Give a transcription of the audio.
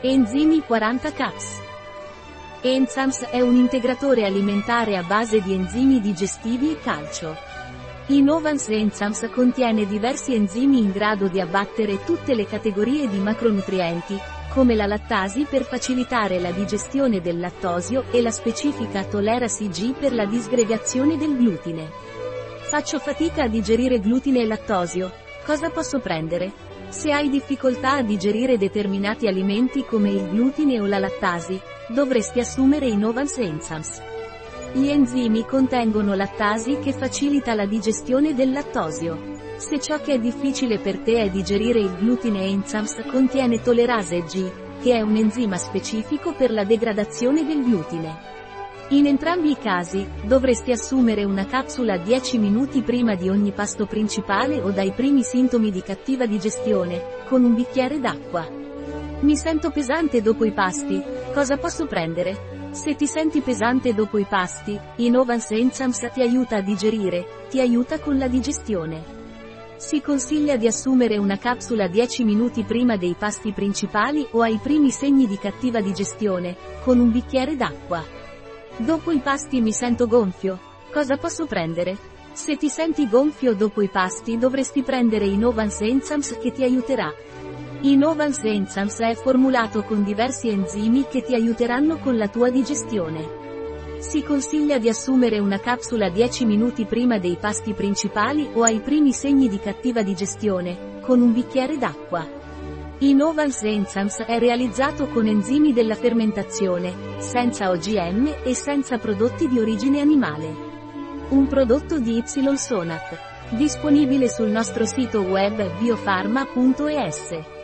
Enzimi 40 Caps. Enzams è un integratore alimentare a base di enzimi digestivi e calcio. Innovans Enzams contiene diversi enzimi in grado di abbattere tutte le categorie di macronutrienti, come la lattasi per facilitare la digestione del lattosio e la specifica Tolerasi G per la disgregazione del glutine. Faccio fatica a digerire glutine e lattosio. Cosa posso prendere? Se hai difficoltà a digerire determinati alimenti come il glutine o la lattasi, dovresti assumere i Novans Enzymes. Gli enzimi contengono lattasi che facilita la digestione del lattosio. Se ciò che è difficile per te è digerire il glutine Enzymes contiene tolerase G, che è un enzima specifico per la degradazione del glutine. In entrambi i casi, dovresti assumere una capsula 10 minuti prima di ogni pasto principale o dai primi sintomi di cattiva digestione, con un bicchiere d'acqua. Mi sento pesante dopo i pasti, cosa posso prendere? Se ti senti pesante dopo i pasti, Innovans Enzymes ti aiuta a digerire, ti aiuta con la digestione. Si consiglia di assumere una capsula 10 minuti prima dei pasti principali o ai primi segni di cattiva digestione, con un bicchiere d'acqua. Dopo i pasti mi sento gonfio. Cosa posso prendere? Se ti senti gonfio dopo i pasti dovresti prendere Innovans Enzymes che ti aiuterà. Innovans Enzymes è formulato con diversi enzimi che ti aiuteranno con la tua digestione. Si consiglia di assumere una capsula 10 minuti prima dei pasti principali o ai primi segni di cattiva digestione, con un bicchiere d'acqua. Innovans Enzymes è realizzato con enzimi della fermentazione, senza OGM e senza prodotti di origine animale. Un prodotto di Y Sonat. Disponibile sul nostro sito web biofarma.es.